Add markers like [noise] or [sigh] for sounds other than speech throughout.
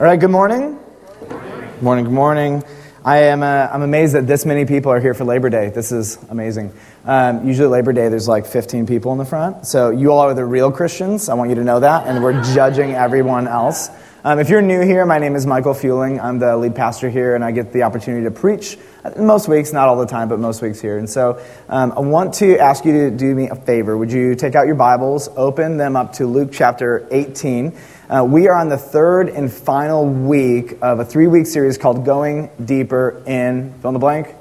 All right, good morning. Good morning, good morning. I am uh, I'm amazed that this many people are here for Labor Day. This is amazing. Um, usually, Labor Day, there's like 15 people in the front. So, you all are the real Christians. I want you to know that. And we're judging everyone else. Um, if you're new here, my name is Michael Fueling. I'm the lead pastor here, and I get the opportunity to preach most weeks, not all the time, but most weeks here. And so um, I want to ask you to do me a favor. Would you take out your Bibles, open them up to Luke chapter 18? Uh, we are on the third and final week of a three week series called Going Deeper in fill in the blank.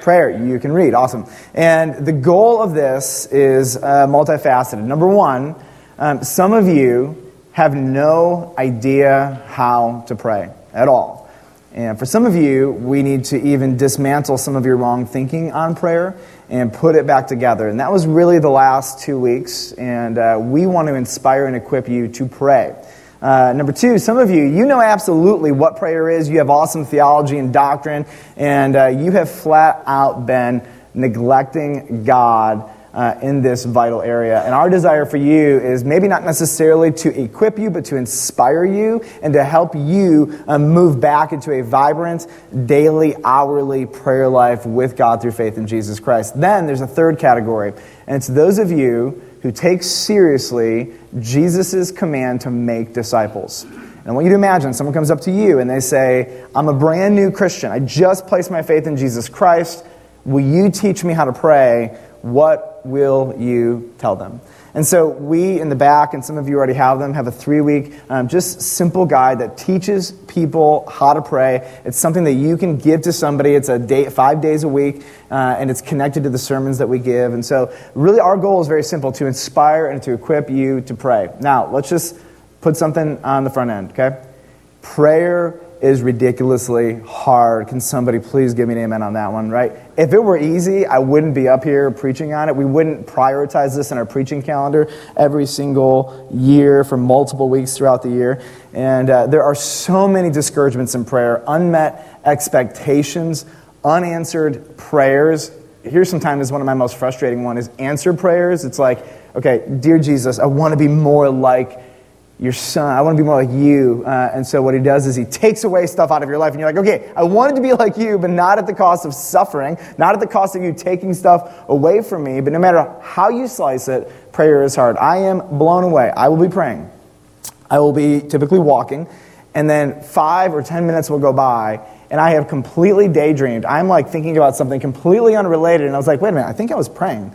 Prayer. You can read. Awesome. And the goal of this is uh, multifaceted. Number one, um, some of you have no idea how to pray at all. And for some of you, we need to even dismantle some of your wrong thinking on prayer and put it back together. And that was really the last two weeks. And uh, we want to inspire and equip you to pray. Uh, number two, some of you, you know absolutely what prayer is. You have awesome theology and doctrine, and uh, you have flat out been neglecting God uh, in this vital area. And our desire for you is maybe not necessarily to equip you, but to inspire you and to help you uh, move back into a vibrant, daily, hourly prayer life with God through faith in Jesus Christ. Then there's a third category, and it's those of you who take seriously Jesus' command to make disciples. And I want you to imagine someone comes up to you and they say, I'm a brand new Christian. I just placed my faith in Jesus Christ. Will you teach me how to pray? What will you tell them? And so, we in the back, and some of you already have them, have a three week, um, just simple guide that teaches people how to pray. It's something that you can give to somebody. It's a day, five days a week, uh, and it's connected to the sermons that we give. And so, really, our goal is very simple to inspire and to equip you to pray. Now, let's just put something on the front end, okay? Prayer is ridiculously hard. Can somebody please give me an amen on that one, right? If it were easy, I wouldn't be up here preaching on it. We wouldn't prioritize this in our preaching calendar every single year for multiple weeks throughout the year. And uh, there are so many discouragements in prayer, unmet expectations, unanswered prayers. Here's sometimes is one of my most frustrating one is answered prayers. It's like, okay, dear Jesus, I want to be more like your son. I want to be more like you. Uh, and so what he does is he takes away stuff out of your life, and you're like, okay, I wanted to be [laughs] like you, but not at the cost of suffering, not at the cost of you taking stuff away from me. But no matter how you slice it, prayer is hard. I am blown away. I will be praying. I will be typically walking, and then five or ten minutes will go by, and I have completely daydreamed. I'm like thinking about something completely unrelated, and I was like, wait a minute, I think I was praying.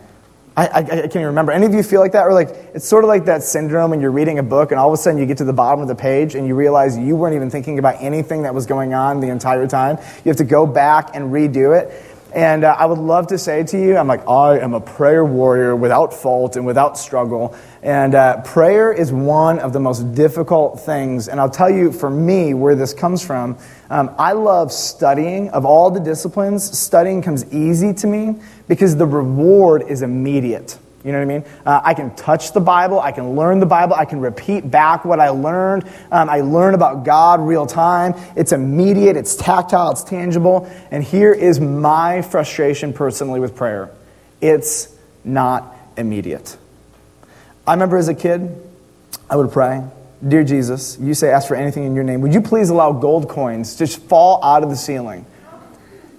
I, I, I, can't even remember. Any of you feel like that? Or like, it's sort of like that syndrome when you're reading a book and all of a sudden you get to the bottom of the page and you realize you weren't even thinking about anything that was going on the entire time. You have to go back and redo it. And uh, I would love to say to you, I'm like, I am a prayer warrior without fault and without struggle. And uh, prayer is one of the most difficult things. And I'll tell you, for me, where this comes from. Um, I love studying. Of all the disciplines, studying comes easy to me because the reward is immediate. You know what I mean? Uh, I can touch the Bible. I can learn the Bible. I can repeat back what I learned. Um, I learn about God real time. It's immediate, it's tactile, it's tangible. And here is my frustration personally with prayer it's not immediate. I remember as a kid, I would pray, Dear Jesus, you say, ask for anything in your name. Would you please allow gold coins to just fall out of the ceiling?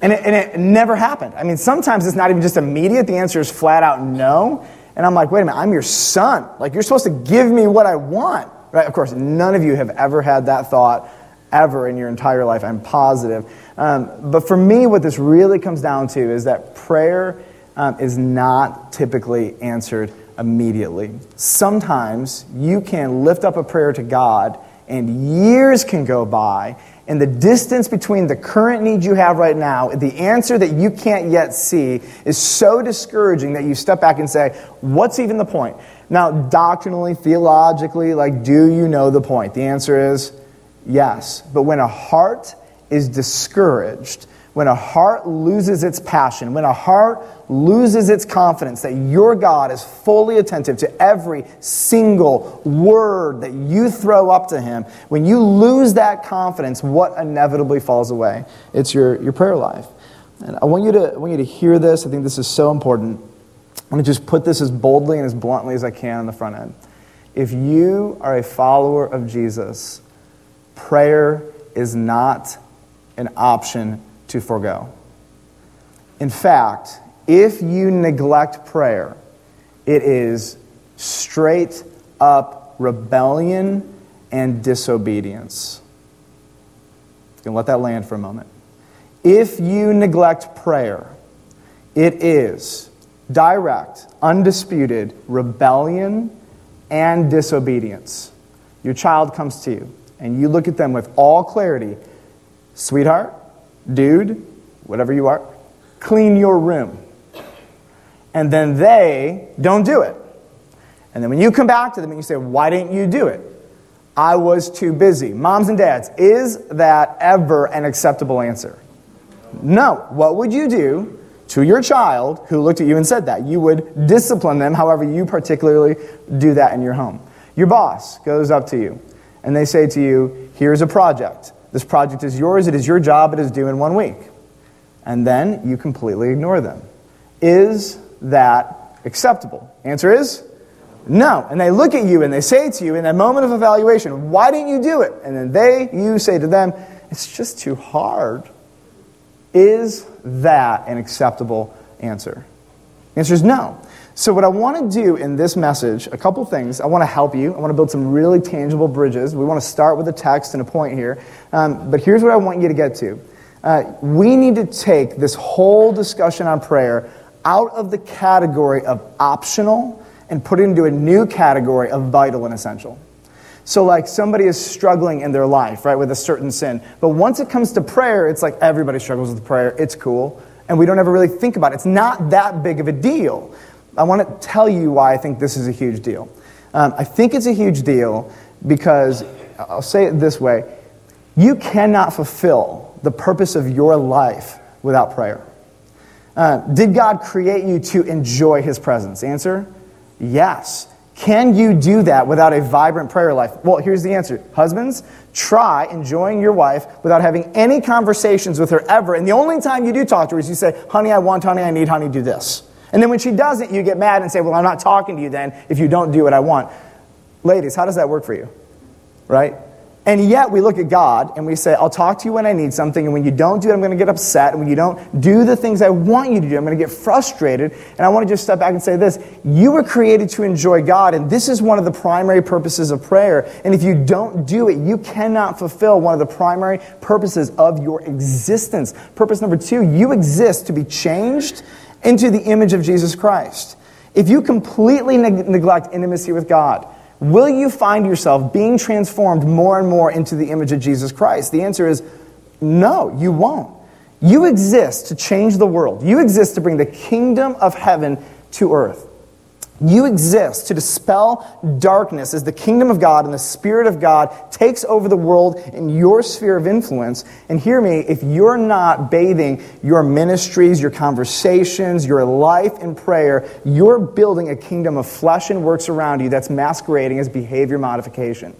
And it, and it never happened. I mean, sometimes it's not even just immediate. The answer is flat out no. And I'm like, wait a minute, I'm your son. Like, you're supposed to give me what I want. Right? Of course, none of you have ever had that thought ever in your entire life. I'm positive. Um, but for me, what this really comes down to is that prayer um, is not typically answered immediately. Sometimes you can lift up a prayer to God, and years can go by, and the distance between the current need you have right now, the answer that you can't yet see, is so discouraging that you step back and say, What's even the point? Now, doctrinally, theologically, like, do you know the point? The answer is yes. But when a heart is discouraged, when a heart loses its passion, when a heart loses its confidence that your God is fully attentive to every single word that you throw up to Him, when you lose that confidence, what inevitably falls away? It's your, your prayer life. And I want, you to, I want you to hear this. I think this is so important. I'm going to just put this as boldly and as bluntly as I can on the front end. If you are a follower of Jesus, prayer is not an option to forego. In fact, if you neglect prayer, it is straight up rebellion and disobedience. You can let that land for a moment. If you neglect prayer, it is direct, undisputed rebellion and disobedience. Your child comes to you, and you look at them with all clarity Sweetheart, dude, whatever you are, clean your room. And then they don't do it. And then when you come back to them and you say, Why didn't you do it? I was too busy. Moms and dads, is that ever an acceptable answer? No. What would you do to your child who looked at you and said that? You would discipline them however you particularly do that in your home. Your boss goes up to you and they say to you, Here's a project. This project is yours. It is your job. It is due in one week. And then you completely ignore them. Is that acceptable? Answer is no. And they look at you and they say to you in that moment of evaluation, Why didn't you do it? And then they, you say to them, It's just too hard. Is that an acceptable answer? The answer is no. So, what I want to do in this message, a couple things. I want to help you. I want to build some really tangible bridges. We want to start with a text and a point here. Um, but here's what I want you to get to. Uh, we need to take this whole discussion on prayer out of the category of optional and put it into a new category of vital and essential. So, like somebody is struggling in their life, right, with a certain sin. But once it comes to prayer, it's like everybody struggles with prayer. It's cool. And we don't ever really think about it. It's not that big of a deal. I want to tell you why I think this is a huge deal. Um, I think it's a huge deal because, I'll say it this way you cannot fulfill the purpose of your life without prayer. Uh, did God create you to enjoy His presence? Answer yes. Can you do that without a vibrant prayer life? Well, here's the answer. Husbands, try enjoying your wife without having any conversations with her ever. And the only time you do talk to her is you say, honey, I want, honey, I need, honey, do this. And then when she doesn't, you get mad and say, well, I'm not talking to you then if you don't do what I want. Ladies, how does that work for you? Right? And yet we look at God and we say, I'll talk to you when I need something, and when you don't do it, I'm going to get upset. And when you don't do the things I want you to do, I'm going to get frustrated. And I want to just step back and say this You were created to enjoy God, and this is one of the primary purposes of prayer. And if you don't do it, you cannot fulfill one of the primary purposes of your existence. Purpose number two, you exist to be changed into the image of Jesus Christ. If you completely neg- neglect intimacy with God, will you find yourself being transformed more and more into the image of Jesus Christ? The answer is no, you won't. You exist to change the world. You exist to bring the kingdom of heaven to earth. You exist to dispel darkness as the kingdom of God and the Spirit of God takes over the world in your sphere of influence. And hear me, if you're not bathing your ministries, your conversations, your life in prayer, you're building a kingdom of flesh and works around you that's masquerading as behavior modification.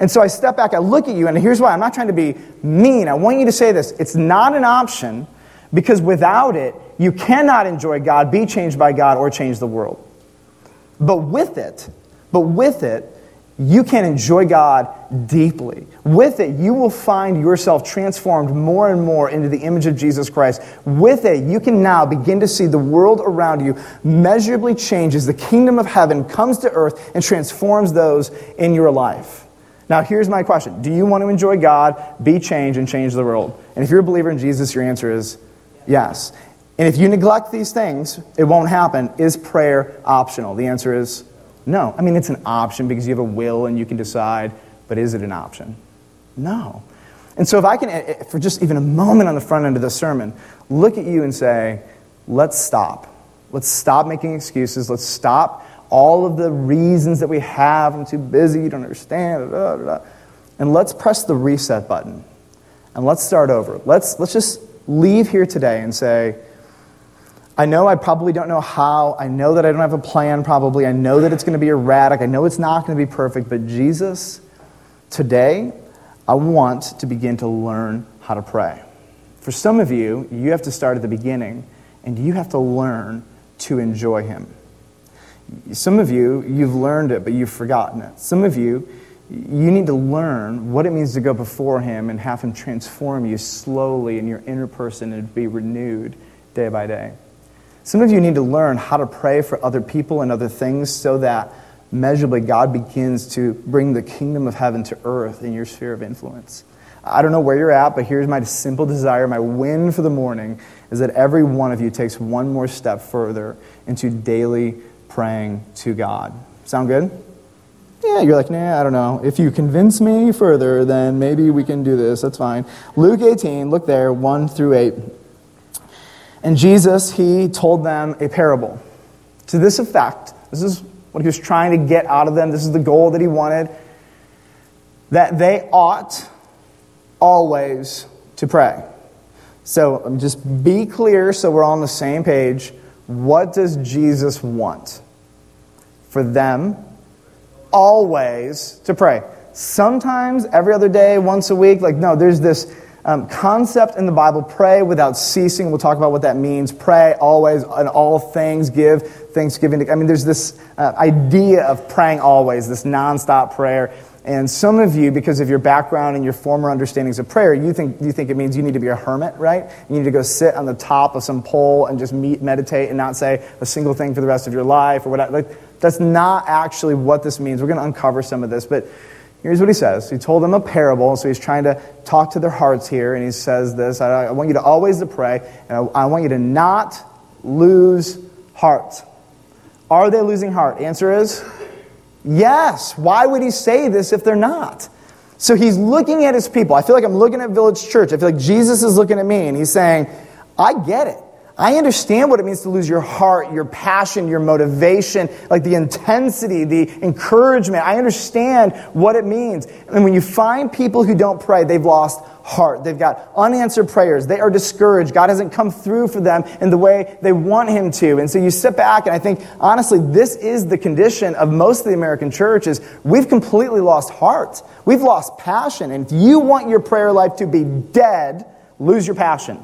And so I step back, I look at you, and here's why I'm not trying to be mean. I want you to say this it's not an option because without it, you cannot enjoy God, be changed by God, or change the world. But with it, but with it, you can enjoy God deeply. With it, you will find yourself transformed more and more into the image of Jesus Christ. With it, you can now begin to see the world around you measurably changes. the kingdom of heaven comes to earth and transforms those in your life. Now, here's my question Do you want to enjoy God, be changed, and change the world? And if you're a believer in Jesus, your answer is yes. And if you neglect these things, it won't happen. Is prayer optional? The answer is no. I mean, it's an option because you have a will and you can decide, but is it an option? No. And so, if I can, eh, eh, for just even a moment on the front end of the sermon, look at you and say, let's stop. Let's stop making excuses. Let's stop all of the reasons that we have. I'm too busy, you don't understand. Blah, blah, blah. And let's press the reset button. And let's start over. Let's, let's just leave here today and say, I know I probably don't know how. I know that I don't have a plan, probably. I know that it's going to be erratic. I know it's not going to be perfect. But Jesus, today, I want to begin to learn how to pray. For some of you, you have to start at the beginning and you have to learn to enjoy Him. Some of you, you've learned it, but you've forgotten it. Some of you, you need to learn what it means to go before Him and have Him transform you slowly in your inner person and be renewed day by day. Some of you need to learn how to pray for other people and other things so that measurably God begins to bring the kingdom of heaven to earth in your sphere of influence. I don't know where you're at, but here's my simple desire, my win for the morning is that every one of you takes one more step further into daily praying to God. Sound good? Yeah, you're like, nah, I don't know. If you convince me further, then maybe we can do this. That's fine. Luke 18, look there, 1 through 8. And Jesus, he told them a parable. To this effect, this is what he was trying to get out of them, this is the goal that he wanted, that they ought always to pray. So um, just be clear so we're all on the same page. What does Jesus want? For them always to pray. Sometimes every other day, once a week. Like, no, there's this um, concept in the Bible pray without ceasing. We'll talk about what that means. Pray always in all things, give thanksgiving. To, I mean, there's this uh, idea of praying always, this nonstop prayer. And some of you, because of your background and your former understandings of prayer, you think, you think it means you need to be a hermit, right? You need to go sit on the top of some pole and just meet, meditate and not say a single thing for the rest of your life or whatever. Like, that's not actually what this means. We're going to uncover some of this. But here's what he says. He told them a parable, so he's trying to talk to their hearts here. And he says this I, I want you to always to pray, and I, I want you to not lose heart. Are they losing heart? Answer is Yes. Why would he say this if they're not? So he's looking at his people. I feel like I'm looking at Village Church. I feel like Jesus is looking at me and he's saying, I get it. I understand what it means to lose your heart, your passion, your motivation, like the intensity, the encouragement. I understand what it means. And when you find people who don't pray, they've lost heart. They've got unanswered prayers. They are discouraged. God hasn't come through for them in the way they want Him to. And so you sit back, and I think, honestly, this is the condition of most of the American churches. we've completely lost heart. We've lost passion. And if you want your prayer life to be dead, lose your passion.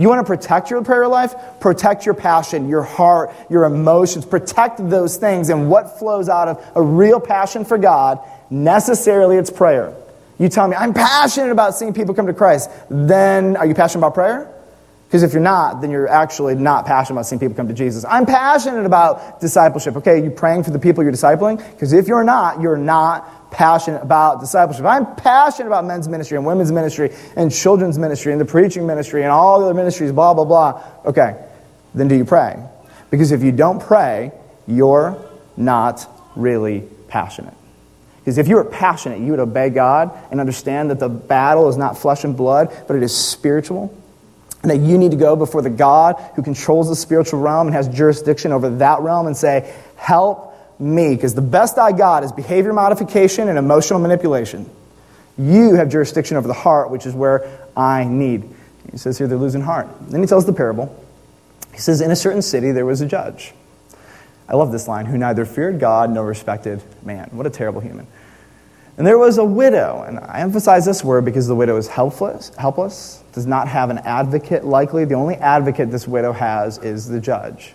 You want to protect your prayer life? Protect your passion, your heart, your emotions. Protect those things. And what flows out of a real passion for God, necessarily it's prayer. You tell me, I'm passionate about seeing people come to Christ. Then, are you passionate about prayer? Because if you're not, then you're actually not passionate about seeing people come to Jesus. I'm passionate about discipleship. Okay, you praying for the people you're discipling? Because if you're not, you're not passionate about discipleship. I'm passionate about men's ministry and women's ministry and children's ministry and the preaching ministry and all the other ministries, blah, blah, blah. Okay, then do you pray? Because if you don't pray, you're not really passionate. Because if you were passionate, you would obey God and understand that the battle is not flesh and blood, but it is spiritual. And that you need to go before the God who controls the spiritual realm and has jurisdiction over that realm and say, Help me. Because the best I got is behavior modification and emotional manipulation. You have jurisdiction over the heart, which is where I need. He says here they're losing heart. Then he tells the parable. He says, In a certain city there was a judge I love this line, who neither feared God nor respected man. What a terrible human. And there was a widow, and I emphasize this word because the widow is helpless, helpless, does not have an advocate likely. The only advocate this widow has is the judge.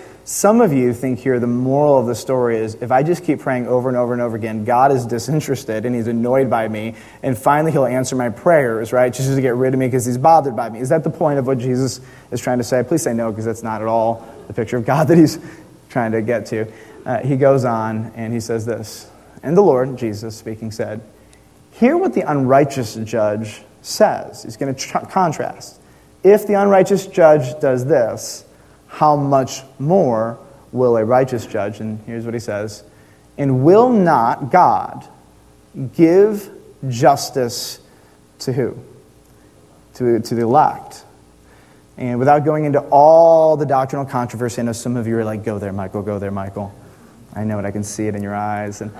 Some of you think here the moral of the story is if I just keep praying over and over and over again, God is disinterested and he's annoyed by me, and finally he'll answer my prayers, right? Just to get rid of me because he's bothered by me. Is that the point of what Jesus is trying to say? Please say no, because that's not at all the picture of God [laughs] that he's trying to get to. Uh, he goes on and he says this And the Lord, Jesus speaking, said, Hear what the unrighteous judge says. He's going to tr- contrast. If the unrighteous judge does this, how much more will a righteous judge? And here's what he says And will not God give justice to who? To, to the elect. And without going into all the doctrinal controversy, I know some of you are like, go there, Michael, go there, Michael. I know it, I can see it in your eyes. And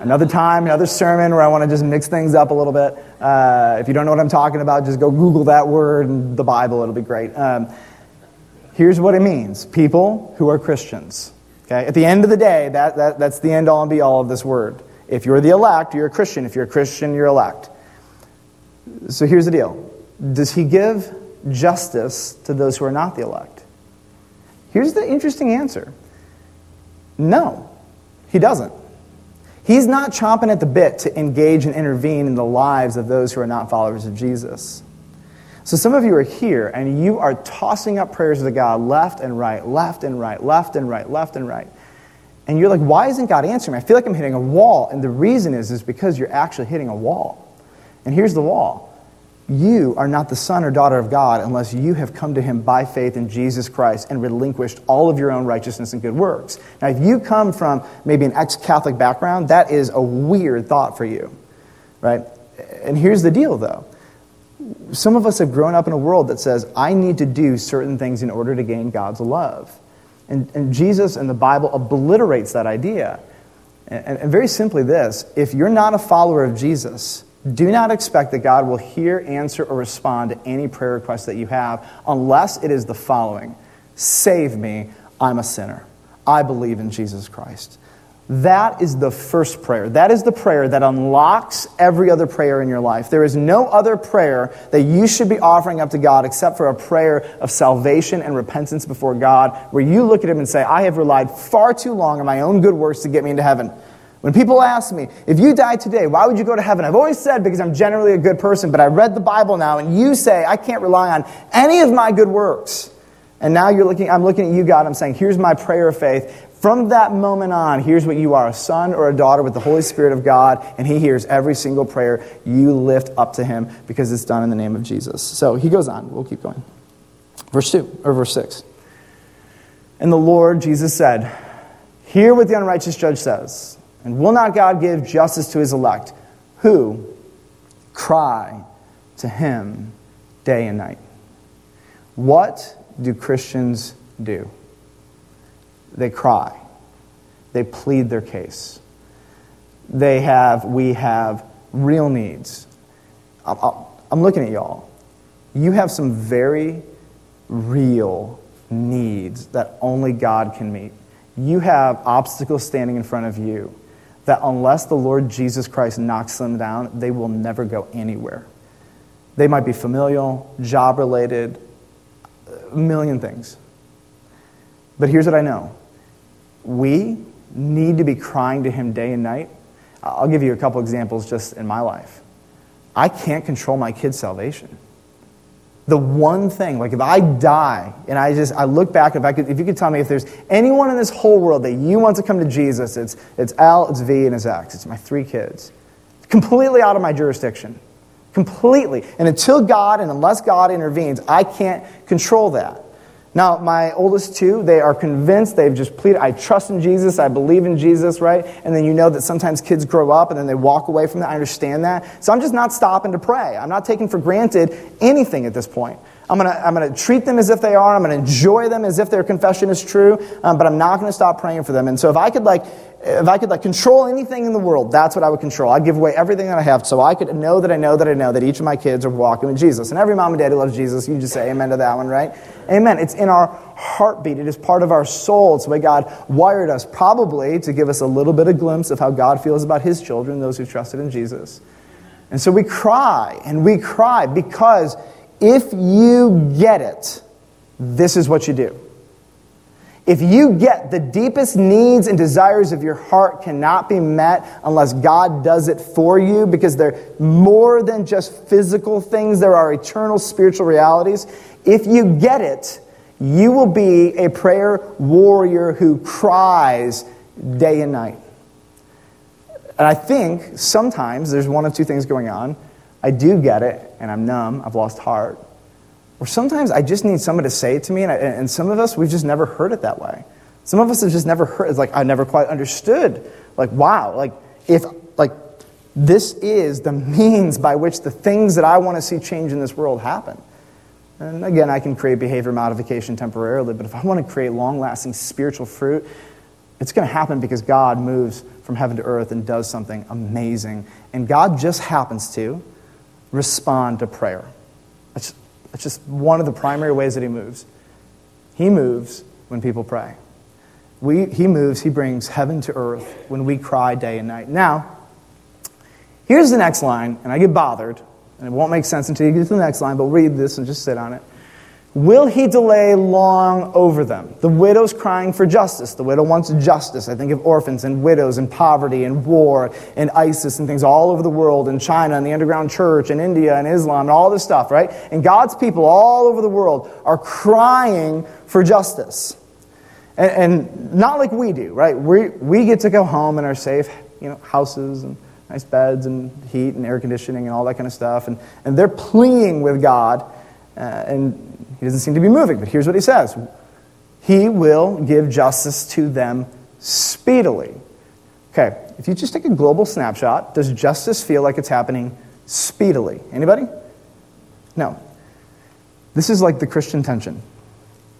another time, another sermon where I want to just mix things up a little bit. Uh, if you don't know what I'm talking about, just go Google that word in the Bible, it'll be great. Um, here's what it means people who are Christians. Okay? At the end of the day, that, that, that's the end all and be all of this word. If you're the elect, you're a Christian. If you're a Christian, you're elect. So here's the deal Does he give justice to those who are not the elect? Here's the interesting answer no, he doesn't. He's not chomping at the bit to engage and intervene in the lives of those who are not followers of Jesus. So some of you are here and you are tossing up prayers to God left and right, left and right, left and right, left and right. And you're like, why isn't God answering me? I feel like I'm hitting a wall. And the reason is, is because you're actually hitting a wall. And here's the wall you are not the son or daughter of God unless you have come to him by faith in Jesus Christ and relinquished all of your own righteousness and good works. Now, if you come from maybe an ex Catholic background, that is a weird thought for you, right? And here's the deal, though. Some of us have grown up in a world that says, I need to do certain things in order to gain God's love. And, and Jesus and the Bible obliterates that idea. And, and very simply, this if you're not a follower of Jesus, do not expect that God will hear, answer, or respond to any prayer request that you have unless it is the following Save me, I'm a sinner. I believe in Jesus Christ. That is the first prayer. That is the prayer that unlocks every other prayer in your life. There is no other prayer that you should be offering up to God except for a prayer of salvation and repentance before God, where you look at Him and say, I have relied far too long on my own good works to get me into heaven. When people ask me, if you die today, why would you go to heaven? I've always said because I'm generally a good person, but I read the Bible now, and you say I can't rely on any of my good works. And now you're looking, I'm looking at you, God, I'm saying, here's my prayer of faith. From that moment on, here's what you are a son or a daughter with the Holy Spirit of God, and He hears every single prayer you lift up to Him because it's done in the name of Jesus. So he goes on. We'll keep going. Verse 2, or verse 6. And the Lord, Jesus said, Hear what the unrighteous judge says. And will not God give justice to his elect, who cry to him day and night? What do Christians do? They cry. They plead their case. They have, we have real needs. I'm looking at y'all. You have some very real needs that only God can meet. You have obstacles standing in front of you that unless the Lord Jesus Christ knocks them down, they will never go anywhere. They might be familial, job related, a million things. But here's what I know we need to be crying to Him day and night. I'll give you a couple examples just in my life. I can't control my kids' salvation the one thing, like if I die and I just, I look back, if, I could, if you could tell me if there's anyone in this whole world that you want to come to Jesus, it's, it's L, it's V, and it's X. It's my three kids. Completely out of my jurisdiction. Completely. And until God and unless God intervenes, I can't control that. Now, my oldest two, they are convinced, they've just pleaded, I trust in Jesus, I believe in Jesus, right? And then you know that sometimes kids grow up and then they walk away from that. I understand that. So I'm just not stopping to pray. I'm not taking for granted anything at this point. I'm going to I'm gonna treat them as if they are. I'm going to enjoy them as if their confession is true, um, but I'm not going to stop praying for them. And so if I could like if I could like control anything in the world, that's what I would control. I'd give away everything that I have so I could know that I know that I know that each of my kids are walking with Jesus. And every mom and dad who loves Jesus, you just say amen to that one, right? Amen. It's in our heartbeat. It is part of our soul. It's the way God wired us, probably to give us a little bit of glimpse of how God feels about his children, those who trusted in Jesus. And so we cry and we cry because if you get it, this is what you do. If you get the deepest needs and desires of your heart cannot be met unless God does it for you because they're more than just physical things, there are eternal spiritual realities. If you get it, you will be a prayer warrior who cries day and night. And I think sometimes there's one of two things going on. I do get it, and I'm numb, I've lost heart. Or sometimes I just need someone to say it to me, and, I, and some of us, we've just never heard it that way. Some of us have just never heard, it's like, I never quite understood. Like, wow, like, if, like, this is the means by which the things that I want to see change in this world happen. And again, I can create behavior modification temporarily, but if I want to create long lasting spiritual fruit, it's going to happen because God moves from heaven to earth and does something amazing. And God just happens to respond to prayer. That's, that's just one of the primary ways that He moves. He moves when people pray. We, he moves, He brings heaven to earth when we cry day and night. Now, here's the next line, and I get bothered, and it won't make sense until you get to the next line, but read this and just sit on it. Will he delay long over them? The widow's crying for justice. The widow wants justice. I think of orphans and widows and poverty and war and ISIS and things all over the world and China and the underground church and India and Islam and all this stuff, right? And God's people all over the world are crying for justice. And, and not like we do, right? We, we get to go home in our safe you know, houses and nice beds and heat and air conditioning and all that kind of stuff. And, and they're pleading with God. Uh, and he doesn't seem to be moving, but here's what he says He will give justice to them speedily. Okay, if you just take a global snapshot, does justice feel like it's happening speedily? Anybody? No. This is like the Christian tension.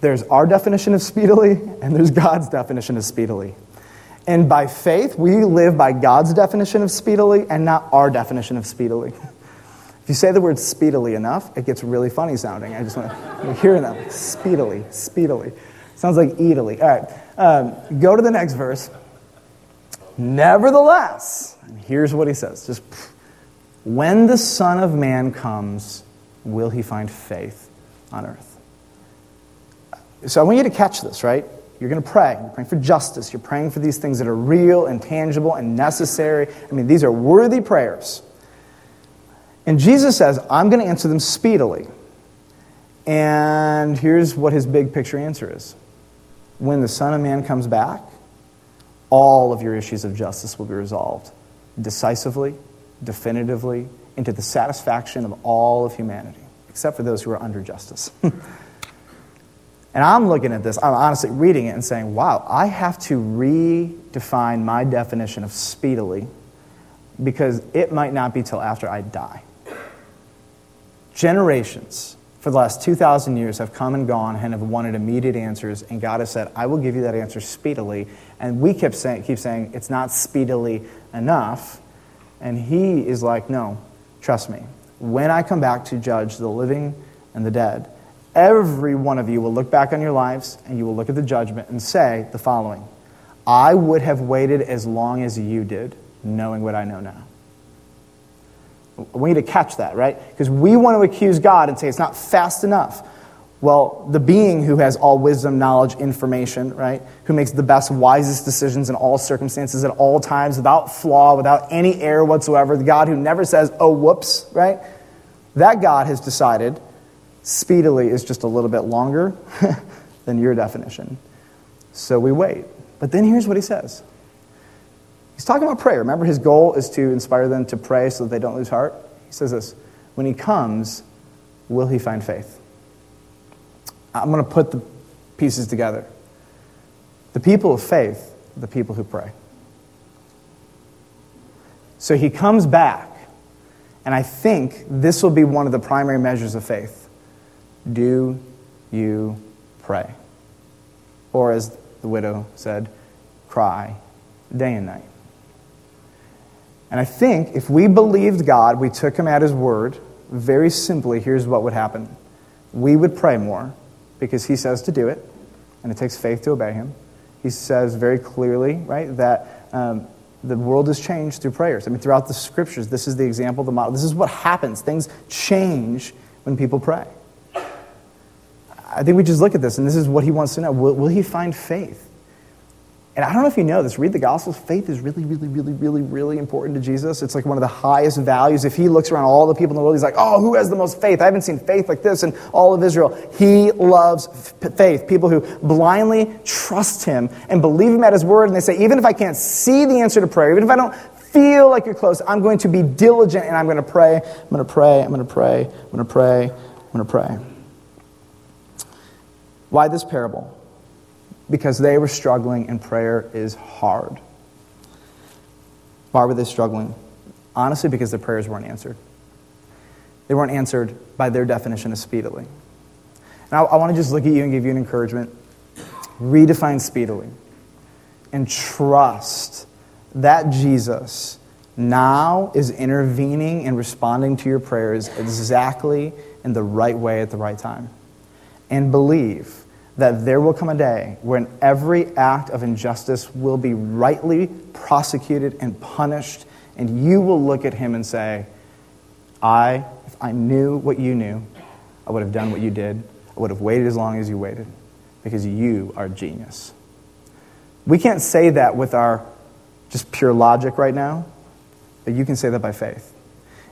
There's our definition of speedily, and there's God's definition of speedily. And by faith, we live by God's definition of speedily and not our definition of speedily. [laughs] If you say the word speedily enough, it gets really funny sounding. I just want to hear them. Speedily, speedily. Sounds like eatily. All right, um, go to the next verse. Nevertheless, here's what he says just when the Son of Man comes, will he find faith on earth? So I want you to catch this, right? You're going to pray. You're praying for justice. You're praying for these things that are real and tangible and necessary. I mean, these are worthy prayers. And Jesus says, I'm going to answer them speedily. And here's what his big picture answer is When the Son of Man comes back, all of your issues of justice will be resolved decisively, definitively, into the satisfaction of all of humanity, except for those who are under justice. [laughs] and I'm looking at this, I'm honestly reading it and saying, wow, I have to redefine my definition of speedily because it might not be till after I die. Generations for the last 2,000 years have come and gone and have wanted immediate answers, and God has said, I will give you that answer speedily. And we kept saying, keep saying, it's not speedily enough. And He is like, no, trust me. When I come back to judge the living and the dead, every one of you will look back on your lives and you will look at the judgment and say the following I would have waited as long as you did, knowing what I know now. We need to catch that, right? Because we want to accuse God and say it's not fast enough. Well, the being who has all wisdom, knowledge, information, right? Who makes the best, wisest decisions in all circumstances at all times without flaw, without any error whatsoever. The God who never says, oh, whoops, right? That God has decided speedily is just a little bit longer [laughs] than your definition. So we wait. But then here's what he says He's talking about prayer. Remember, his goal is to inspire them to pray so that they don't lose heart. He says this When he comes, will he find faith? I'm going to put the pieces together. The people of faith, the people who pray. So he comes back, and I think this will be one of the primary measures of faith. Do you pray? Or, as the widow said, cry day and night. And I think if we believed God, we took him at his word, very simply, here's what would happen. We would pray more because he says to do it, and it takes faith to obey him. He says very clearly, right, that um, the world is changed through prayers. I mean, throughout the scriptures, this is the example, the model. This is what happens. Things change when people pray. I think we just look at this, and this is what he wants to know. Will, will he find faith? And I don't know if you know this, read the Gospels. Faith is really, really, really, really, really important to Jesus. It's like one of the highest values. If he looks around all the people in the world, he's like, oh, who has the most faith? I haven't seen faith like this in all of Israel. He loves faith. People who blindly trust him and believe him at his word. And they say, even if I can't see the answer to prayer, even if I don't feel like you're close, I'm going to be diligent and I'm going to pray. I'm going to pray. I'm going to pray. I'm going to pray. I'm going to pray. Why this parable? Because they were struggling and prayer is hard. Why were they struggling? Honestly, because their prayers weren't answered. They weren't answered by their definition of speedily. And I, I want to just look at you and give you an encouragement. Redefine speedily and trust that Jesus now is intervening and responding to your prayers exactly in the right way at the right time. And believe that there will come a day when every act of injustice will be rightly prosecuted and punished, and you will look at him and say, I, if I knew what you knew, I would have done what you did. I would have waited as long as you waited because you are genius. We can't say that with our just pure logic right now, but you can say that by faith.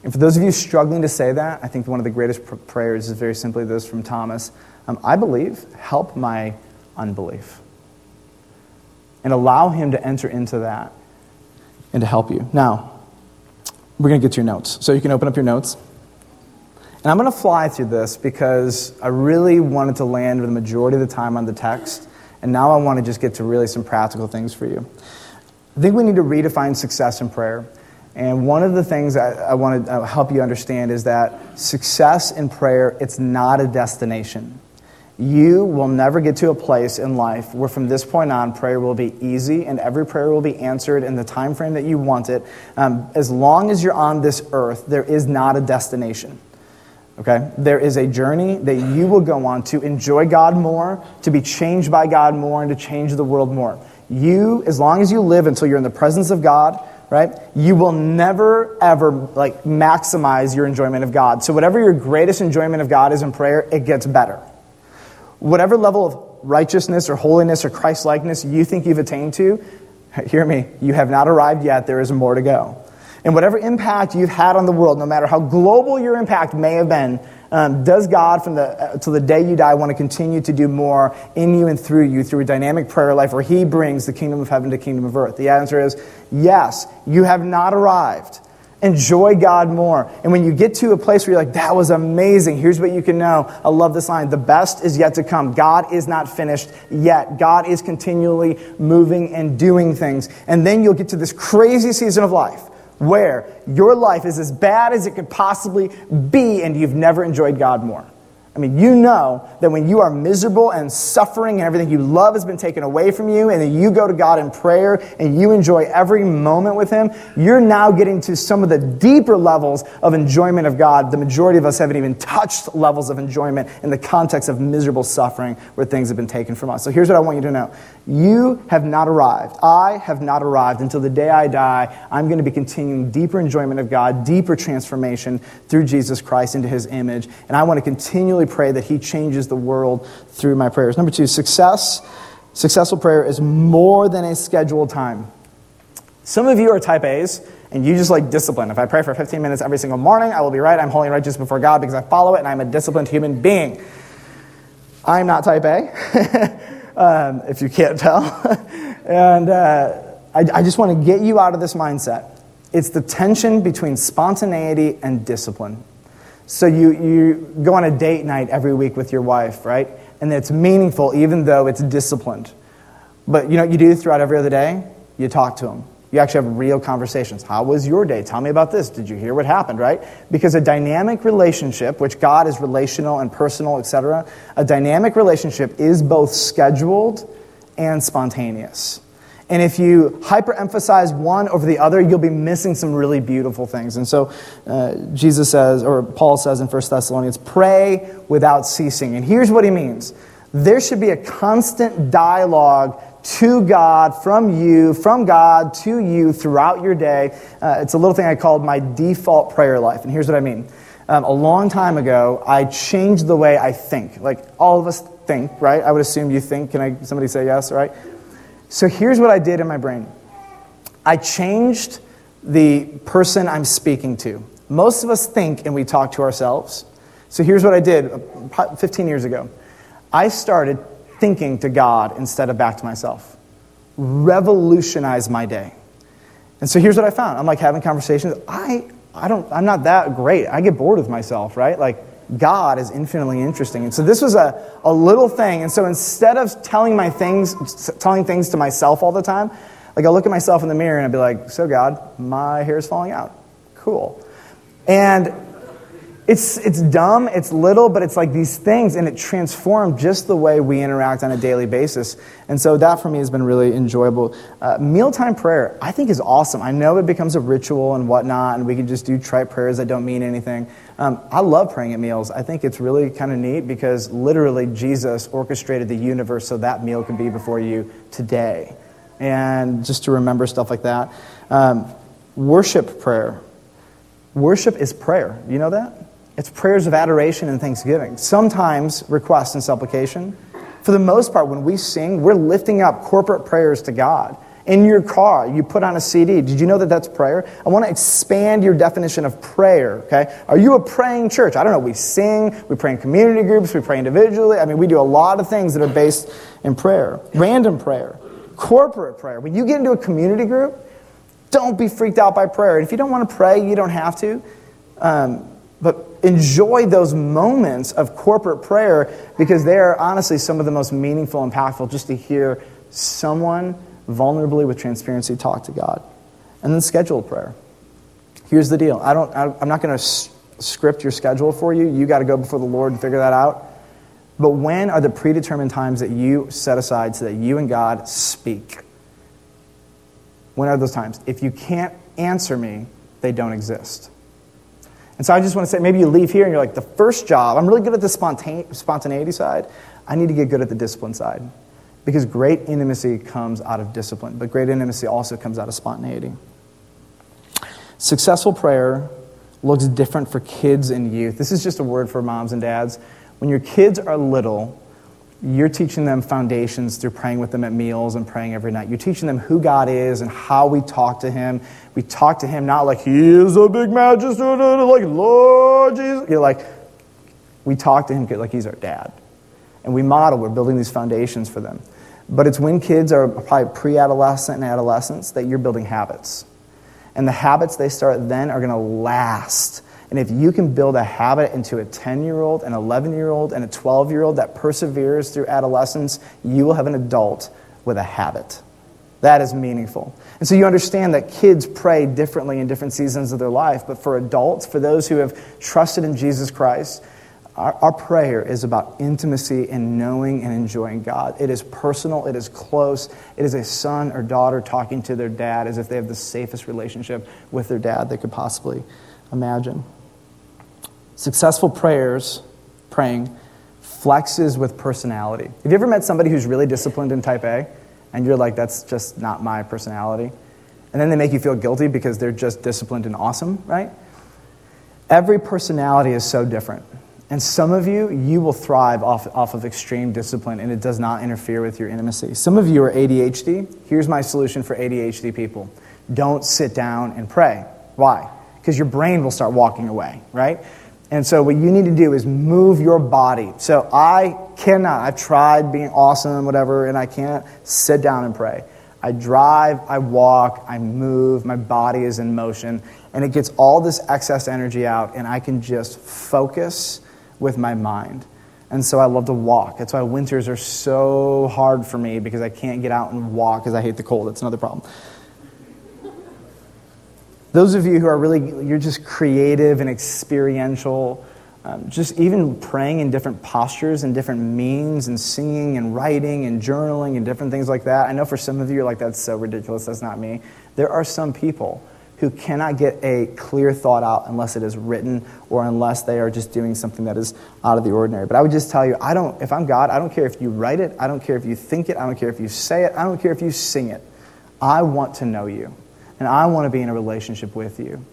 And for those of you struggling to say that, I think one of the greatest pr- prayers is very simply this from Thomas um, I believe, help my unbelief. And allow Him to enter into that and to help you. Now, we're going to get to your notes. So you can open up your notes. And I'm going to fly through this because I really wanted to land for the majority of the time on the text. And now I want to just get to really some practical things for you. I think we need to redefine success in prayer. And one of the things I, I want to uh, help you understand is that success in prayer, it's not a destination. You will never get to a place in life where from this point on prayer will be easy and every prayer will be answered in the time frame that you want it. Um, as long as you're on this earth, there is not a destination. Okay? There is a journey that you will go on to enjoy God more, to be changed by God more, and to change the world more. You, as long as you live until you're in the presence of God, right? You will never ever like maximize your enjoyment of God. So whatever your greatest enjoyment of God is in prayer, it gets better. Whatever level of righteousness or holiness or Christ likeness you think you've attained to, [laughs] hear me, you have not arrived yet. There is more to go. And whatever impact you've had on the world, no matter how global your impact may have been, um, does God, from the uh, till the day you die, want to continue to do more in you and through you through a dynamic prayer life where He brings the kingdom of heaven to kingdom of earth? The answer is yes. You have not arrived. Enjoy God more. And when you get to a place where you're like, that was amazing, here's what you can know. I love this line. The best is yet to come. God is not finished yet. God is continually moving and doing things. And then you'll get to this crazy season of life where your life is as bad as it could possibly be and you've never enjoyed God more. I mean, you know that when you are miserable and suffering and everything you love has been taken away from you, and then you go to God in prayer and you enjoy every moment with Him, you're now getting to some of the deeper levels of enjoyment of God. The majority of us haven't even touched levels of enjoyment in the context of miserable suffering where things have been taken from us. So here's what I want you to know You have not arrived. I have not arrived until the day I die. I'm going to be continuing deeper enjoyment of God, deeper transformation through Jesus Christ into His image, and I want to continually pray that He changes the world through my prayers. Number two, success. Successful prayer is more than a scheduled time. Some of you are type A's, and you just like discipline. If I pray for 15 minutes every single morning, I will be right. I'm holy and righteous before God because I follow it, and I'm a disciplined human being. I'm not type A, [laughs] um, if you can't tell. [laughs] and uh, I, I just want to get you out of this mindset. It's the tension between spontaneity and discipline. So you, you go on a date night every week with your wife, right? And it's meaningful even though it's disciplined. But you know what you do throughout every other day? You talk to them. You actually have real conversations. How was your day? Tell me about this. Did you hear what happened, right? Because a dynamic relationship, which God is relational and personal, etc., a dynamic relationship is both scheduled and spontaneous. And if you hyperemphasize one over the other, you'll be missing some really beautiful things. And so uh, Jesus says, or Paul says in 1 Thessalonians, pray without ceasing. And here's what he means there should be a constant dialogue to God, from you, from God to you throughout your day. Uh, it's a little thing I called my default prayer life. And here's what I mean. Um, a long time ago, I changed the way I think. Like all of us think, right? I would assume you think. Can I, somebody say yes, right? So here's what I did in my brain I changed the person I'm speaking to. Most of us think and we talk to ourselves. So here's what I did uh, 15 years ago I started thinking to God instead of back to myself. Revolutionized my day. And so here's what I found. I'm like having conversations. I, I don't, I'm not that great. I get bored with myself, right? Like, God is infinitely interesting. And so this was a, a little thing. And so instead of telling my things, telling things to myself all the time, like I'll look at myself in the mirror and I'll be like, so God, my hair is falling out. Cool. And it's, it's dumb, it's little, but it's like these things, and it transformed just the way we interact on a daily basis. And so that for me has been really enjoyable. Uh, mealtime prayer, I think, is awesome. I know it becomes a ritual and whatnot, and we can just do trite prayers that don't mean anything. Um, I love praying at meals. I think it's really kind of neat because literally Jesus orchestrated the universe so that meal can be before you today. And just to remember stuff like that. Um, worship prayer. Worship is prayer. You know that? It's prayers of adoration and thanksgiving, sometimes request and supplication. For the most part, when we sing, we're lifting up corporate prayers to God. In your car, you put on a CD. Did you know that that's prayer? I want to expand your definition of prayer, okay? Are you a praying church? I don't know. We sing, we pray in community groups, we pray individually. I mean, we do a lot of things that are based in prayer. Random prayer, corporate prayer. When you get into a community group, don't be freaked out by prayer. If you don't want to pray, you don't have to. Um, but enjoy those moments of corporate prayer because they are honestly some of the most meaningful, and impactful, just to hear someone vulnerably with transparency talk to God. And then scheduled prayer. Here's the deal I don't, I'm not going to script your schedule for you. You got to go before the Lord and figure that out. But when are the predetermined times that you set aside so that you and God speak? When are those times? If you can't answer me, they don't exist. And so I just want to say maybe you leave here and you're like, the first job, I'm really good at the spontaneity side. I need to get good at the discipline side. Because great intimacy comes out of discipline, but great intimacy also comes out of spontaneity. Successful prayer looks different for kids and youth. This is just a word for moms and dads. When your kids are little, you're teaching them foundations through praying with them at meals and praying every night. You're teaching them who God is and how we talk to Him. We talk to Him not like He is a big majesty, like Lord Jesus. You're like, we talk to Him like He's our dad. And we model, we're building these foundations for them. But it's when kids are probably pre adolescent and adolescence that you're building habits. And the habits they start then are going to last and if you can build a habit into a 10 year old, an 11 year old, and a 12 year old that perseveres through adolescence, you will have an adult with a habit. That is meaningful. And so you understand that kids pray differently in different seasons of their life, but for adults, for those who have trusted in Jesus Christ, our, our, prayer is about intimacy and knowing and enjoying God. It is personal, it is close. It is a son or daughter talking to their dad as if they have the safest relationship with their dad they could possibly imagine. Successful prayers, praying, flexes with personality. Have you ever met somebody who's really disciplined in type A and you're like, that's just not my personality? And then they make you feel guilty because they're just disciplined and awesome, right? Every personality is so different. And some of you, you will thrive off, off of extreme discipline and it does not interfere with your intimacy. Some of you are ADHD. Here's my solution for ADHD people don't sit down and pray. Why? Because your brain will start walking away, right? And so, what you need to do is move your body. So, I cannot, I've tried being awesome, whatever, and I can't sit down and pray. I drive, I walk, I move, my body is in motion, and it gets all this excess energy out, and I can just focus with my mind. And so I love to walk. That's why winters are so hard for me because I can't get out and walk because I hate the cold. That's another problem. Those of you who are really, you're just creative and experiential, um, just even praying in different postures and different means and singing and writing and journaling and different things like that. I know for some of you, you're like, that's so ridiculous, that's not me. There are some people who cannot get a clear thought out unless it is written or unless they are just doing something that is out of the ordinary. But I would just tell you, I don't, if I'm God, I don't care if you write it, I don't care if you think it, I don't care if you say it, I don't care if you sing it. I want to know you and I want to be in a relationship with you.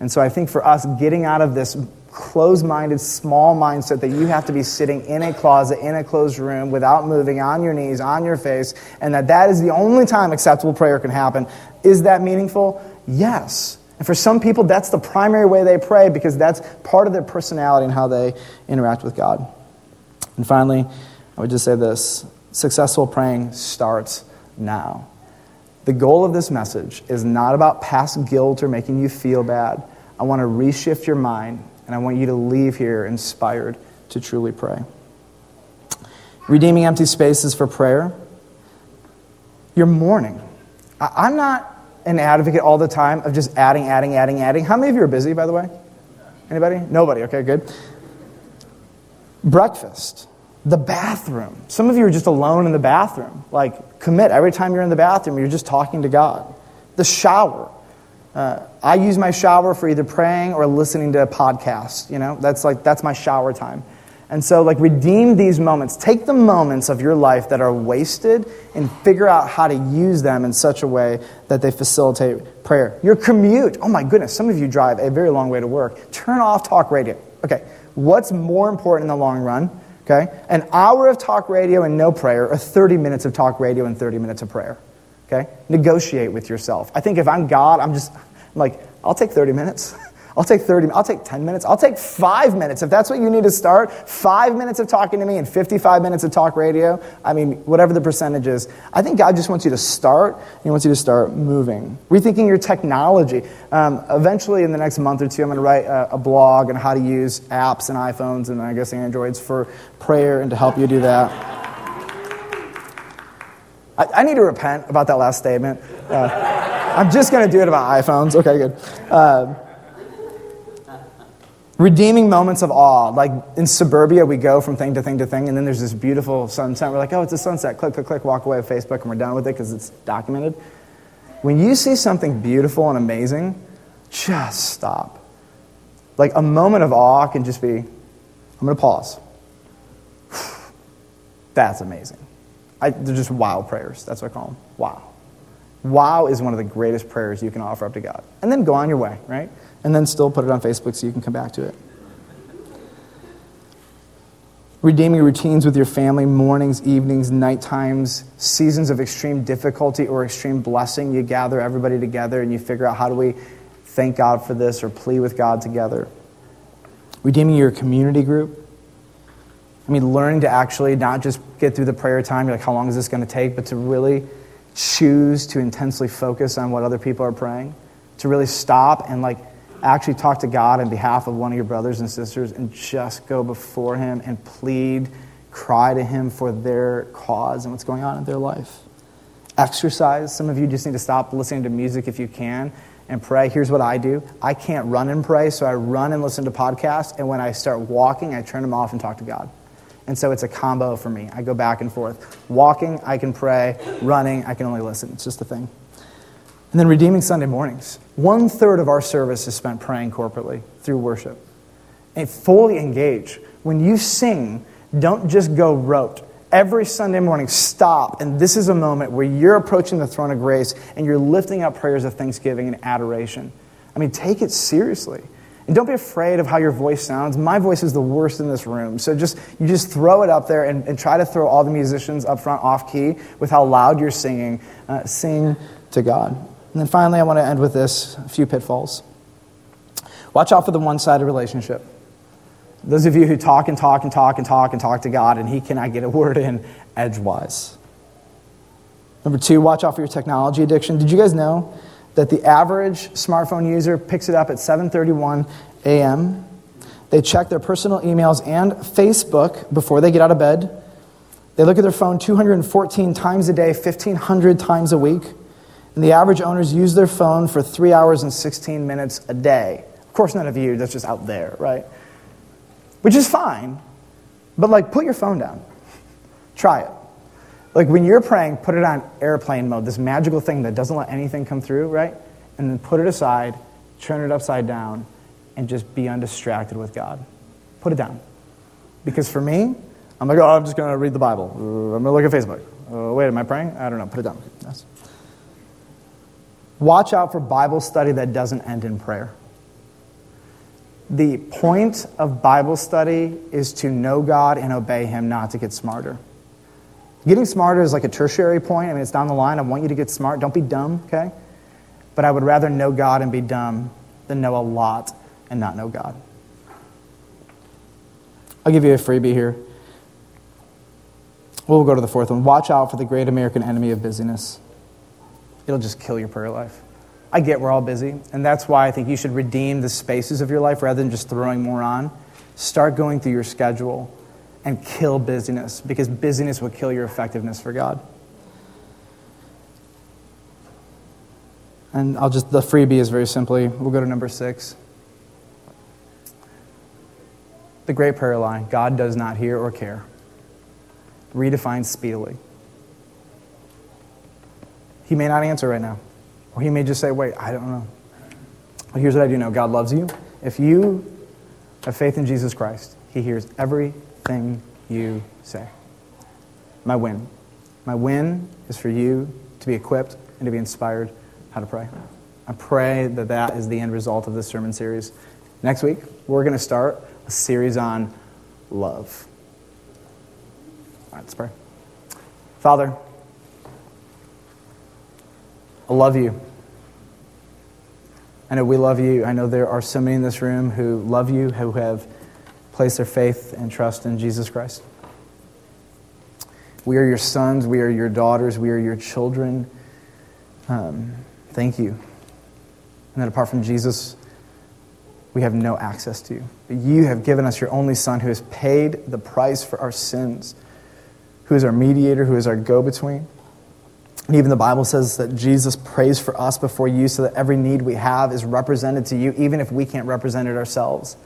And so I think for us, getting out of this closed minded, small mindset that you have to be sitting in a closet, in a closed room, without moving, on your knees, on your face, and that that is the only time acceptable prayer can happen. Is that meaningful? Yes. And for some people, that's the primary way they pray because that's part of their personality and how they interact with God. And finally, I would just say this successful praying starts now. The goal of this message is not about past guilt or making you feel bad. I want to reshift your mind, and I want you to leave here inspired to truly pray. Redeeming empty spaces for prayer. Your morning. I'm not an advocate all the time of just adding, adding, adding, adding. How many of you are busy, by the way? Anybody? Nobody. Okay, good. Breakfast. The bathroom. Some of you are just alone in the bathroom. Like, commit. Every time you're in the bathroom, you're just talking to God. The shower. Uh, I use my shower for either praying or listening to a podcast. You know, that's like that's my shower time. And so, like, redeem these moments. Take the moments of your life that are wasted and figure out how to use them in such a way that they facilitate prayer. Your commute. Oh my goodness, some of you drive a very long way to work. Turn off talk radio. Okay, what's more important in the long run? Okay, an hour of talk radio and no prayer, or 30 minutes of talk radio and 30 minutes of prayer. Okay, negotiate with yourself. I think if I'm God, I'm just I'm like, I'll take 30 minutes. [laughs] I'll take 30, I'll take 10 minutes, I'll take five minutes. If that's what you need to start, five minutes of talking to me and 55 minutes of talk radio, I mean, whatever the percentage is, I think God just wants you to start. He wants you to start moving. Rethinking your technology. Um, eventually, in the next month or two, I'm going to write a, a blog on how to use apps and iPhones and I guess Androids for prayer and to help you do that. I, need to repent about that last statement. Uh, I'm just going to do it about iPhones. Okay, good. Uh, redeeming moments of awe. Like in suburbia, we go from thing to thing to thing, and then there's this beautiful sunset. We're like, oh, it's a sunset. Click, click, click, walk away with Facebook, and we're done with it because it's documented. When you see something beautiful and amazing, just stop. Like a moment of awe can just be, I'm going to pause. [sighs] That's amazing. I, they're just wow prayers. That's what I call them. Wow. Wow is one of the greatest prayers you can offer up to God. And then go on your way, right? and then still put it on Facebook so you can come back to it. Redeeming routines with your family, mornings, evenings, night times, seasons of extreme difficulty or extreme blessing. You gather everybody together and you figure out how do we thank God for this or plead with God together. Redeeming your community group. I mean, learning to actually not just get through the prayer time, you're like, how long is this going to take, but to really choose to intensely focus on what other people are praying. To really stop and like actually talk to God on behalf of one of your brothers and sisters and just go before Him and plead, cry to Him for their cause and what's going on in their life. Exercise. Some of you just need to stop listening to music if you can and pray. Here's what I do I can't run and pray, so I run and listen to podcasts, and when I start walking, I turn them off and talk to God. And so it's a combo for me. I go back and forth. Walking, I can pray. Running, I can only listen. It's just a thing. And then redeeming Sunday mornings. One third of our service is spent praying corporately through worship. And fully engage. When you sing, don't just go rote. Every Sunday morning, stop. And this is a moment where you're approaching the throne of grace and you're lifting up prayers of thanksgiving and adoration. I mean, take it seriously. And don't be afraid of how your voice sounds. My voice is the worst in this room. So just you just throw it up there and, and try to throw all the musicians up front off key with how loud you're singing. Uh, sing to God. And then finally, I want to end with this a few pitfalls. Watch out for the one sided relationship. Those of you who talk and talk and talk and talk and talk to God, and He cannot get a word in edgewise. Number two, watch out for your technology addiction. Did you guys know that the average smartphone user picks it up at 7:31 a.m.? They check their personal emails and Facebook before they get out of bed. They look at their phone 214 times a day, 1,500 times a week. And the average owners use their phone for three hours and 16 minutes a day. Of course, none of you, that's just out there, right? Which is fine. But, like, put your phone down. Try it. Like, when you're praying, put it on airplane mode, this magical thing that doesn't let anything come through, right? And then put it aside, turn it upside down, and just be undistracted with God. Put it down. Because for me, I'm like, oh, I'm just going to read the Bible. I'm going to look at Facebook. Uh, wait, am I praying? I don't know. Put it down. Yes. Watch out for Bible study that doesn't end in prayer. The point of Bible study is to know God and obey Him, not to get smarter. Getting smarter is like a tertiary point. I mean, it's down the line. I want you to get smart. Don't be dumb, okay? But I would rather know God and be dumb than know a lot and not know God. I'll give you a freebie here. We'll go to the fourth one. Watch out for the great American enemy of busyness it'll just kill your prayer life. I get we're all busy, and that's why I think you should redeem the spaces of your life rather than just throwing more on. Start going through your schedule and kill busyness because busyness will kill your effectiveness for God. And I'll just, the freebie is very simply, we'll go to number six. the great prayer line God does not hear or care. Redefine speedily. He may not answer right now, or he may just say, Wait, I don't know. But here's what I do know God loves you. If you have faith in Jesus Christ, he hears everything you say. My win. My win is for you to be equipped and to be inspired how to pray. I pray that that is the end result of this sermon series. Next week, we're going to start a series on love. All right, let's pray. Father, I love you. I know we love you. I know there are so many in this room who love you, who have placed their faith and trust in Jesus Christ. We are your sons. We are your daughters. We are your children. Um, thank you. And that apart from Jesus, we have no access to you. But you have given us your only Son who has paid the price for our sins, who is our mediator, who is our go between. And even the Bible says that Jesus prays for us before you so that every need we have is represented to you, even if we can't represent it ourselves.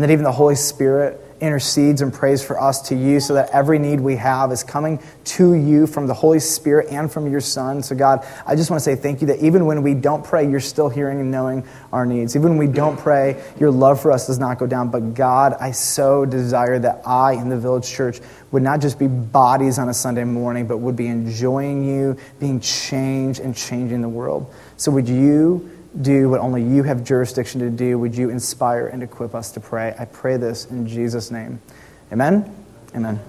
And that even the Holy Spirit intercedes and prays for us to you so that every need we have is coming to you from the Holy Spirit and from your Son. So, God, I just want to say thank you that even when we don't pray, you're still hearing and knowing our needs. Even when we don't pray, your love for us does not go down. But, God, I so desire that I in the village church would not just be bodies on a Sunday morning, but would be enjoying you, being changed, and changing the world. So, would you? Do what only you have jurisdiction to do. Would you inspire and equip us to pray? I pray this in Jesus' name. Amen. Amen.